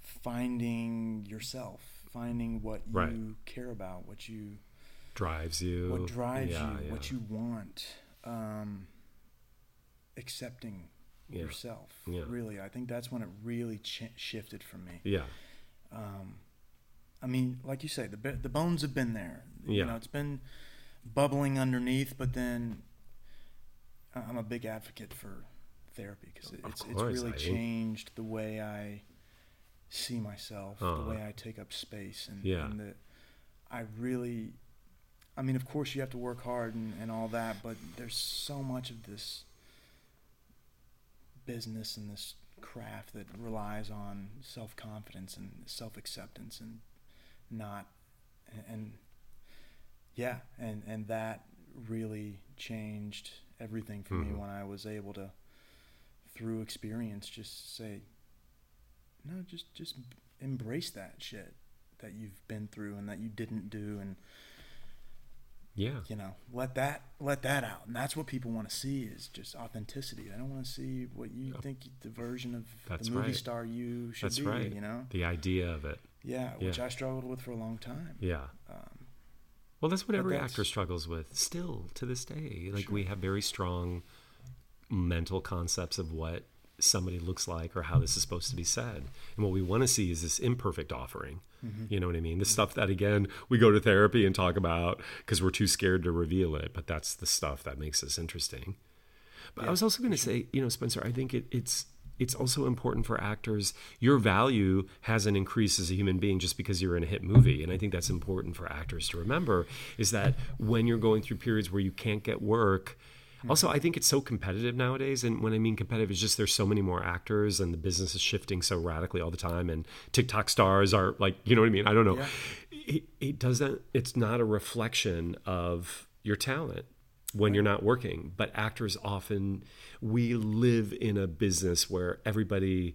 finding yourself finding what you Right. care about what you drives you. what drives Yeah, you yeah. what you want um accepting Yeah. yourself. Yeah. Really, I think that's when it really ch- shifted for me. Yeah. Um, I mean, like you say, the the bones have been there. Yeah. You know, it's been bubbling underneath, but then I'm a big advocate for therapy because it's it's really I- changed the way I see myself, Uh-huh. the way I take up space, and, Yeah. and the, I really, I mean, of course you have to work hard and, and all that, but there's so much of this business and this craft that relies on self confidence and self acceptance and not and, and yeah and and that really changed everything for me Mhm. when I was able to through experience just say no just just embrace that shit that you've been through and that you didn't do and Yeah. you know let that let that out and that's what people want to see is just authenticity i don't want to see what you think the version of That's the movie right. star you should That's be right. you know The idea of it. yeah, which i struggled with for a long time Yeah. um, Well, that's what every that's- actor struggles with still to this day. Like Sure. we have very strong mental concepts of what somebody looks like or how this is supposed to be said. And what we want to see is this imperfect offering. Mm-hmm. You know what I mean? The stuff that again we go to therapy and talk about because we're too scared to reveal it, but that's the stuff that makes us interesting. But I was also going to say, you know, Spencer, I think it, it's it's also important for actors. Your value hasn't increased as a human being just because you're in a hit movie, and I think that's important for actors to remember. Is that when you're going through periods where you can't get work. Mm-hmm. Also, I think it's so competitive nowadays, and when I mean competitive, it's just there's so many more actors, and the business is shifting so radically all the time. And TikTok stars are like, you know what I mean? I don't know. Yeah. It, it doesn't. It's not a reflection of your talent when you're not working. But actors often, we live in a business where everybody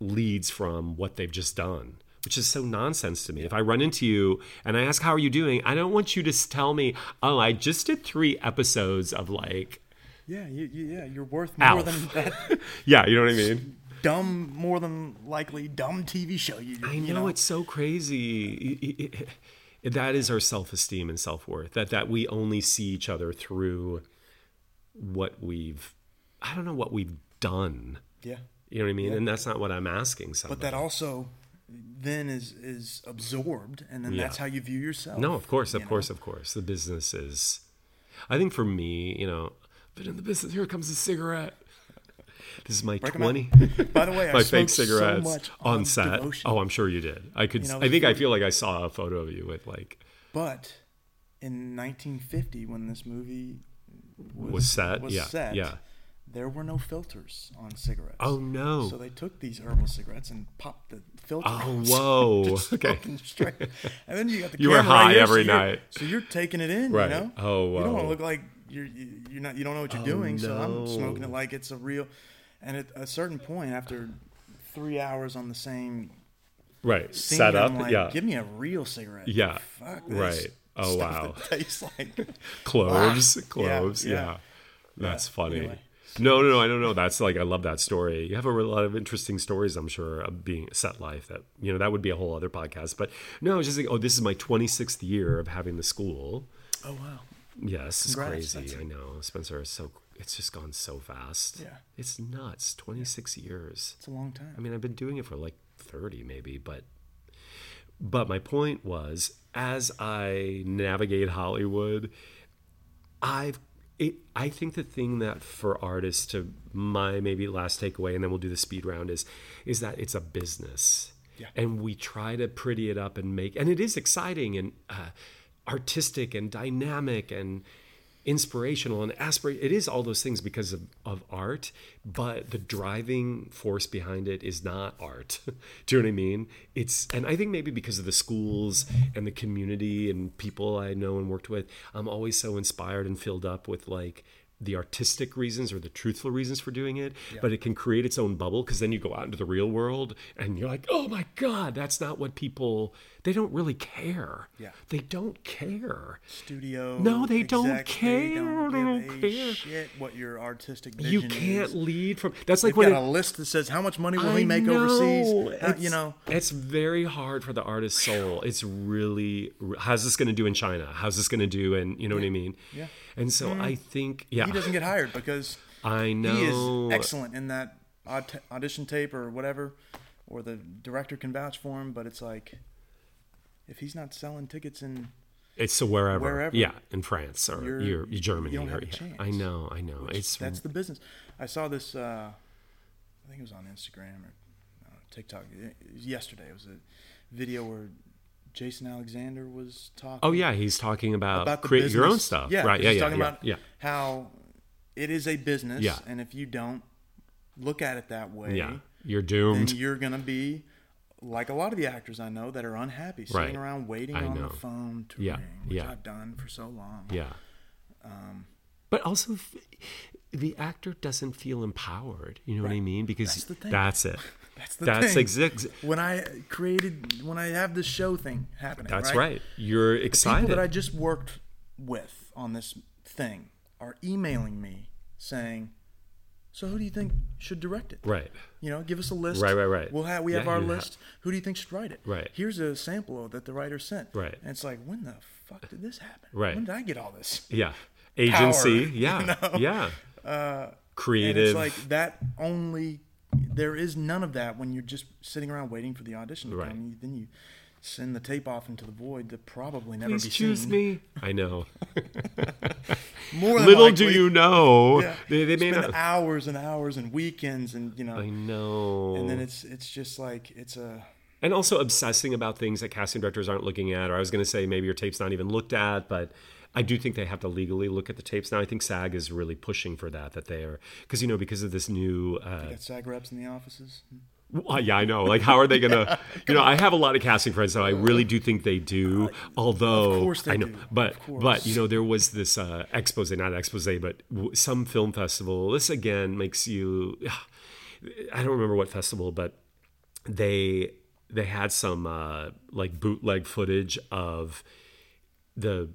leads from what they've just done, which is so nonsense to me. If I run into you and I ask, How are you doing? I don't want you to tell me, Oh, I just did three episodes of like, yeah you, you, yeah you're worth more Alf. than that yeah, you know what I mean? dumb more than likely dumb tv show you I you know, it's so crazy. It- it- it- that is our self-esteem and self-worth. That that we only see each other through what we've I don't know what we've done. yeah You know what I mean? And that's not what I'm asking somebody. but that also then is is absorbed and then Yeah. that's how you view yourself No, of course, of know? course, of course. The business is I think for me, you know, been in the business, here comes a cigarette. This is my Break 'em out. twenty by the way I my fake smoked so cigarettes much on, on set. Devotion. Oh, I'm sure you did. I could You know, I think I feel like I saw a photo of you with like But in 1950, when this movie was, Was set? was Yeah, set, yeah. there were no filters on cigarettes. Oh no. So they took these herbal cigarettes and popped the filter. Oh, whoa. Okay. straight. And then you got the You were camera right high here, every so you're- night. So you're taking it in, Right. you know. Oh, You don't want to look like you're you- you're not you don't know what you're Oh, doing. So I'm oh, smoking it like it's a real. And at a certain point, after three hours on the same right. scene, Set up. I'm like, yeah. give me a real cigarette. Yeah. Fuck this Right. Oh, wow. tastes like cloves. Cloves. yeah, Yeah. yeah. That's Yeah, funny. anyway. No, no, no. I don't know. That's like I love that story. You have a lot of interesting stories, I'm sure, of being set life. That you know that would be a whole other podcast. But no, I was just like, oh, this is my 26th year of having the school. Oh wow. Yes, it's Congrats, crazy. I know, Spencer. Is so it's just gone so fast. Yeah. it's nuts. 26 years. It's a long time. I mean, I've been doing it for like 30 maybe, but but my point was as I navigate Hollywood, I've it, I think the thing that for artists to my maybe last takeaway, and then we'll do the speed round is is that it's a business, Yeah. and we try to pretty it up and make, and it is exciting and uh, artistic and dynamic and inspirational and aspirate it is all those things because of, of art but the driving force behind it is not art. Do you know what i mean? It's and i think maybe because of the schools and the community and people i know and worked with i'm always so inspired and filled up with like the artistic reasons or the truthful reasons for doing it but it can create its own bubble because then you go out into the real world and you're like oh my god that's not what people they don't really care Yeah. they don't care Studio. No, they don't care. They don't, don't care. Shit, what your artistic vision you can't is. lead from that's like They've when got it- a list that says how much money will I he make know. overseas. How- you know. it's very hard for the artist's soul. It's really how's this going to do in China? How's this going to do? And you know what I mean? Yeah. And so I think yeah, He doesn't get hired because I know He know. is excellent in that audition tape or whatever, or the director can vouch for him. But it's like, if he's not selling tickets in, It's so wherever, Wherever. yeah, in France or You're- you're, Germany. you don't have or, a chance. I know, I know. It's that's the business. I saw this. Uh, I think it was on Instagram or uh, TikTok. Yesterday. It was a video where Jason Alexander was talking. oh yeah, he's talking about, about create your own stuff, Yeah, right? Yeah, he's yeah, talking yeah, about yeah. how it is a business, Yeah. and if you don't look at it that way, Yeah, you're doomed. you're gonna be like a lot of the actors I know that are unhappy, sitting Right. around waiting I on know. the phone to Yeah, ring, which yeah. I've done for so long. Yeah. Um, but also, the actor doesn't feel empowered. You know what I mean? Because That's that's it. That's the That's thing. when I created when I have this show thing happening. That's right. right. You're excited. People that I just worked with on this thing are emailing me saying, "So who do you think should direct it? right. You know, give us a list. Right, right, right. We'll have we have our list. Who do you think should write it? Right. Here's a sample that the writer sent. Right. And it's like, when the fuck did this happen? Right. When did I get all this? Yeah. Agency. Power, yeah. you know? Yeah. Uh, and Creative. it's like that only. There is none of that when you're just sitting around waiting for the audition to Right. come. You, then you send the tape off into the void to probably never Please be choose seen. me. I know. More than Little do you know, Yeah. they, they may spend not. hours and hours and weekends and you know, I know. and then it's it's just like it's a and also obsessing about things that casting directors aren't looking at. Or I was going to say maybe your tape's not even looked at, but I do think they have to legally look at the tapes now. I think SAG is really pushing for that. That they are because you know because of this new. Uh, got SAG reps in the offices. Well, yeah, I know. Like, how are they gonna? You know, I have a lot of casting friends, so I really do think they do. Although, Of course they I know, do. but Of course. but you know, there was this uh, expose, not expose, but w- some film festival. This again makes you. I don't remember what festival, but they they had some uh, like bootleg footage of the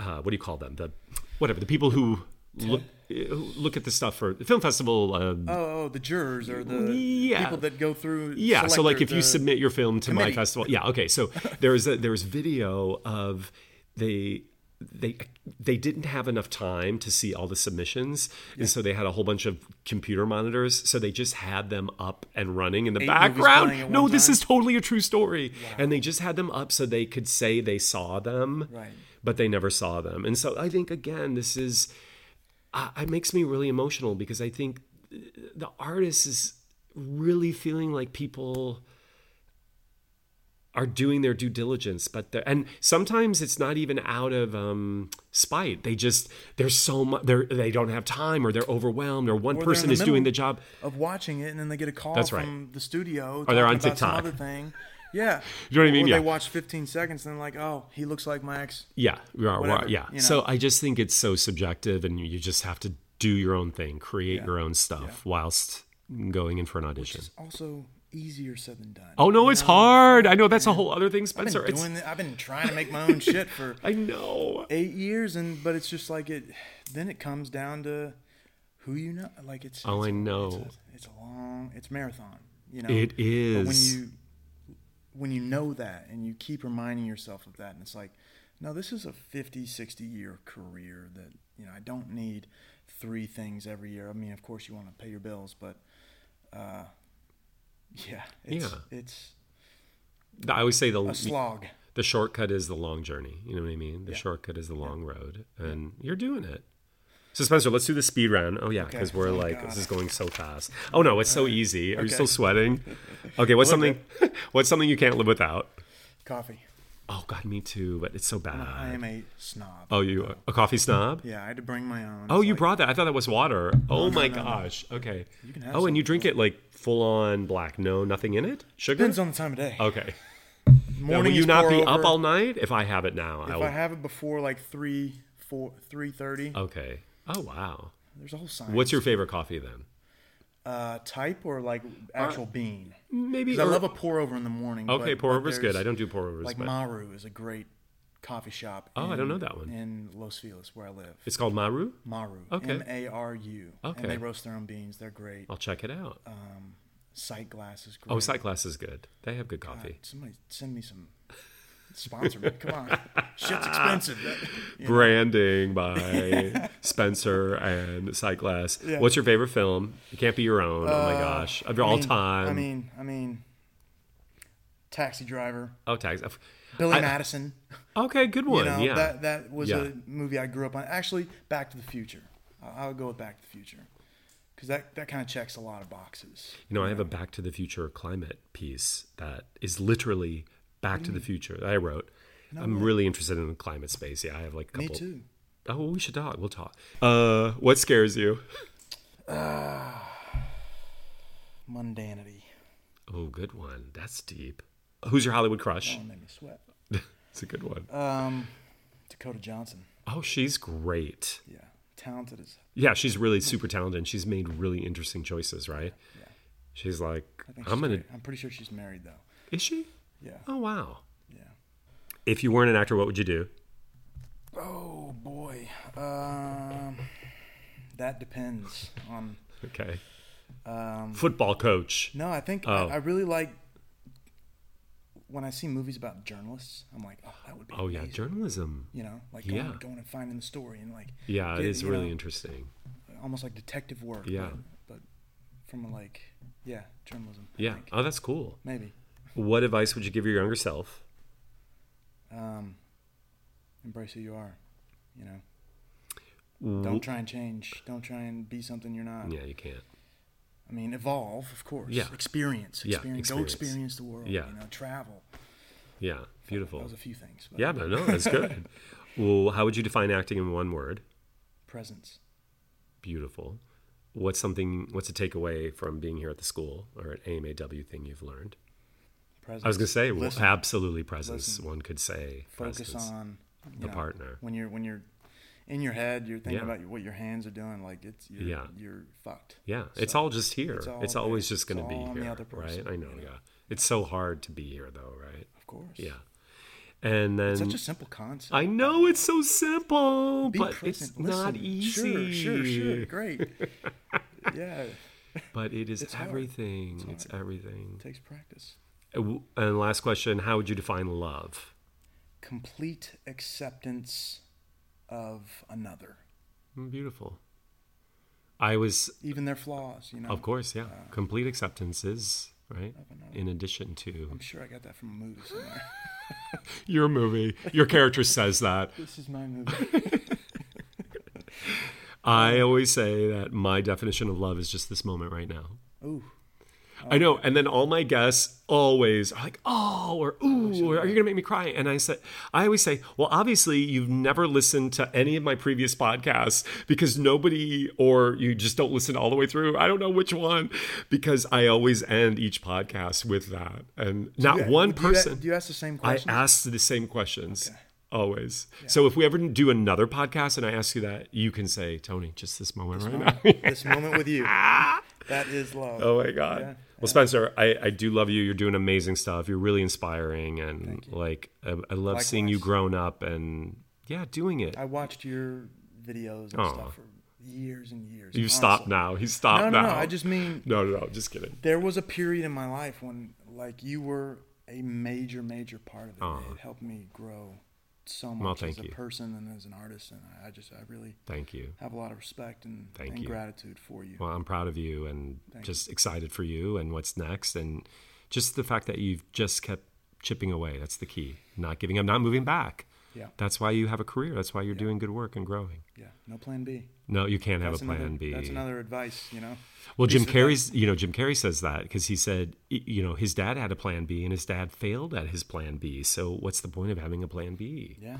uh, what do you call them? The whatever the people who look look at the stuff for the film festival. Um, Oh, the jurors or the Yeah. people that go through. yeah so like if you submit your film to my festival yeah okay so there's a there's video of they they they didn't have enough time to see all the submissions and so they had a whole bunch of computer monitors so they just had them up and running in the Eight background no this time? is totally a true story and they just had them up so they could say they saw them Right. But they never saw them and so i think again this is uh, it makes me really emotional because i think the artist is really feeling like people are doing their due diligence but and sometimes it's not even out of um spite they just there's so much they're they don't have time or they're overwhelmed or one Or person is doing the job of watching it, and then they get a call That's from right. the studio. Or they're on talking about some TikTok. other thing. Yeah. You know what I mean? Or Yeah. they watch 15 seconds and they're like, oh, he looks like my ex. yeah we are, Whatever, yeah you so i just think it's so subjective and you just have to do your own thing create Yeah. your own stuff whilst going in for an audition It's also easier said than done. oh no it's know? hard i know that's a whole other thing I've spencer been doing. I've been trying to make my own shit for i know eight years, and but it's just like it. Then it comes down to who you know. Like it's. Oh, it's, I know. It's a, it's a long. It's marathon. You know. It is. But when you when you know that and you keep reminding yourself of that, and it's like, no, this is a 50, 60 year career that you know I don't need three things every year. I mean, of course, you want to pay your bills, but. uh yeah, it's, Yeah. it's i always say the slog. the shortcut is the long journey. You know what I mean? The Yeah. shortcut is the long road, and you're doing it. So Spencer, let's do the speed round. Oh yeah, because we're Thank like God. this is going so fast. Oh no, it's so easy. Are you still sweating? Okay, what's something? what's something you can't live without? Coffee. Oh God, me too. But it's so bad. I am a snob. Oh, you a coffee snob? Yeah, I had to bring my own. Oh, It's you like- brought that. I thought that was water. Oh no, my no, no. gosh. Okay. You can have Oh, and you drink it like full on black. No, nothing in it. Sugar. Depends on the time of day. Okay. Now, Morning will you not be over. up all night? If I have it now, If I will. I have it before like three, four, three thirty, Okay. Oh wow. there's a whole science. What's your favorite coffee then? uh, type or like actual bean? Maybe. 'Cause I love a pour over in the morning. okay, but- pour over is good. I don't do pour overs, Like but Maru is a great coffee shop. Oh, I don't know that one. In Los Feliz, where I live. it's called Maru. Maru. Okay. M A R U. Okay. And they roast their own beans. They're great. I'll check it out. Sightglass is great. Oh, Sight Glass is good. They have good God, coffee. somebody send me some sponsor me. Come on, shit's expensive. You know? Branding by Spencer and Sightglass. Yeah. What's your favorite film? It can't be your own. oh my uh, gosh, of I all mean- time. I mean, I mean, Taxi Driver, oh, tags. Billy I- Madison. Okay, good You one. know, yeah. that that was Yeah. a movie I grew up on. Actually, Back to the Future. I, I would go with Back to the Future because that that kind of checks a lot of boxes. You know, I have a Back to the Future climate piece that is literally Back to the Future that I wrote. I'm really interested in the climate space. Yeah, I have like a couple. Me too. Oh, well, we should talk. We'll talk. Uh, what scares you? Mundanity. Oh, good one. That's deep. Who's your Hollywood crush? One made me sweat. It's a good one. Um, Dakota Johnson. Oh, she's great. Yeah, talented as Yeah, she's really super talented. and She's made really interesting choices, right? yeah. She's like, I she's gonna. great. I'm pretty sure she's married though. Is she? Yeah. Oh wow. Yeah. If you weren't an actor, what would you do? Oh boy. Um, that depends on. Okay. Um, Football coach. no, I think Oh. I, I really like when I see movies about journalists. I'm like, oh, that would be. Oh yeah, journalism. You know, like Yeah. going, going and finding the story and like Yeah, it is really know, interesting. almost like detective work. Yeah. But, but from a, like, yeah, journalism. I Yeah. think. Oh, that's cool. Maybe. What advice would you give your younger self? Um, embrace who you are. You know, don't try and change. Don't try and be something you're not. Yeah, you can't. I mean, evolve, of course. Yeah. Experience. Yeah, Experience. Go experience. experience the world. Yeah. You know, travel. Yeah, Beautiful. That was a few things. But Yeah, but no, that's good. well, how would you define acting in one word? Presence. Beautiful. What's something? What's a takeaway from being here at the school or at AMAW thing you've learned? Presence. I was gonna say, Listen. absolutely presence. Listen. One could say Focus presence. on the know, partner. When you're when you're in your head, you're thinking Yeah. about what your hands are doing. Like it's you're, Yeah. you're fucked. Yeah, it's all just here. it's It's, always just going to be all here, person, right? I know. you know? Yeah, it's so hard to be here, though, right? Of course. Yeah, and then It's such a simple concept. I know it's so simple, Be but present. it's not easy. Sure, sure, sure. Great. yeah. But it is It's everything. It's It's, everything. It takes practice. Uh, And last question: How would you define love? Complete acceptance of another, Mm, Beautiful. I was, even their flaws. You know. of course, yeah. Complete acceptance is right. In addition to I'm sure I got that from a movie somewhere. your movie, your character says that. this is my movie. I always say that my definition of love is just this moment right now. I know, and then all my guests always are like, "Oh," or "Ooh," oh, or "Are you gonna make me cry?" And I said, I always say, "Well, obviously you've never listened to any of my previous podcasts because nobody, or you just don't listen all the way through. I don't know which one, because I always end each podcast with that, and not you- one do you person. Do you ask the same I ask the same questions. Always. So if we ever do another podcast and I ask you that, you can say, Tony, just this moment right now. this moment with you. That is love. Oh my god. Yeah, well, Spencer, I, I do love you. You're doing amazing stuff. You're really inspiring, and like I, I love seeing you grown up and yeah, doing it. I watched your videos and stuff for years and years. You've honestly. stopped now. He's stopped No, no, now. no. I just mean no, no, no. Just kidding. there was a period in my life when like you were a major, major part of it. It helped me grow so much Well, as a you. person and as an artist, and I, just I really Thank you. have a lot of respect and, Thank and you. gratitude for you. Well, I'm proud of you and Thank just excited for you and what's next, and just the fact that you've just kept chipping away. That's the key. Not giving up. Not moving back. Yeah, That's why you have a career. That's why you're doing good work and growing. Yeah. No plan B. No, you can't have That's a plan another, B. That's another advice, you know. Well, Jim Carrey's, you know, Jim Carrey says that because he said, you know, his dad had a plan B and his dad failed at his plan B. So what's the point of having a plan B? Yeah.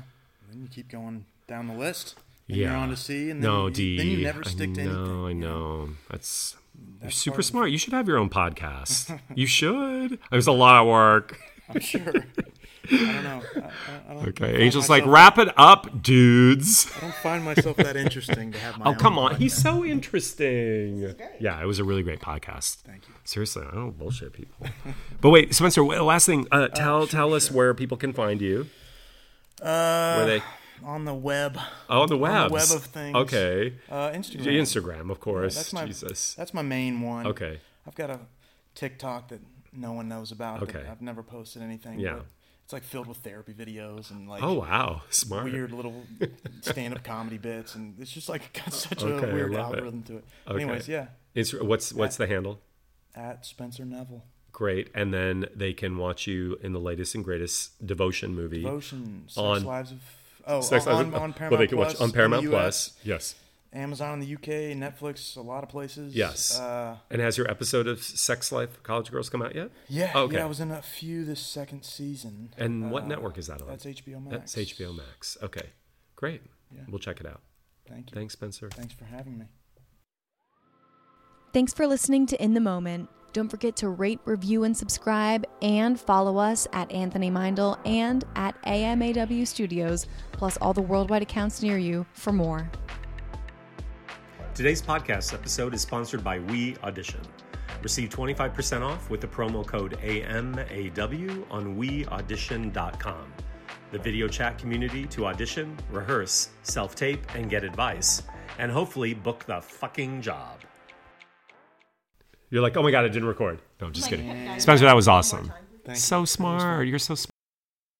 Then you keep going down the list. Yeah, you're on to C, and then, no, you, D. then you never I stick to know, anything. I know. That's, you're super smart. You should have your own podcast. you should. There's a lot of work. I'm sure. I don't know. I, I, I don't Okay, Angel's like, wrap it up, dudes. I don't find myself that interesting to have my Oh, own come on. podcast. He's so interesting. Yeah, it was a really great podcast. Thank you. Seriously, I don't bullshit people. but wait, Spencer, wh- last thing, uh, tell tell us where people can find you. Uh, Where they on the web, oh on the web. the web of things. Okay, uh, Instagram. Instagram, of course. that's my Jesus. that's my main one. Okay. I've got a TikTok that no one knows about. Okay. I've never posted anything. Yeah. It's like filled with therapy videos and like Oh wow, smart. weird little stand-up comedy bits, and it's just like got such Okay, a weird love it. to it. Okay. Anyways, yeah, It's what's what's the handle? at Spencer Neville. Great, and then they can watch you in the latest and greatest devotion movie. Devotion, Sex On- Lives of oh on, on, on Paramount well, they can Plus watch on Paramount Plus. Yes, Amazon in the UK, Netflix, a lot of places. yes. Uh, and has your episode of Sex Life College Girls come out yet? yeah, Okay. yeah. I was in a few this second season. And what Uh, network is that on? That's HBO Max. That's HBO Max. Okay, great. Yeah. We'll check it out. Thank you. Thanks, Spencer. Thanks for having me. Thanks for listening to In the Moment. Don't forget to rate, review, and subscribe, and follow us at Anthony Meindl and at AMAW Studios, plus all the worldwide accounts near you for more. Today's podcast episode is sponsored by We Audition. Receive 25% off with the promo code AMAW on weaudition.com. The video chat community to audition, rehearse, self tape, and get advice, and hopefully book the fucking job. You're like, oh my God, I didn't record. No, I'm just kidding. Spencer, that was awesome. So smart. You're so smart.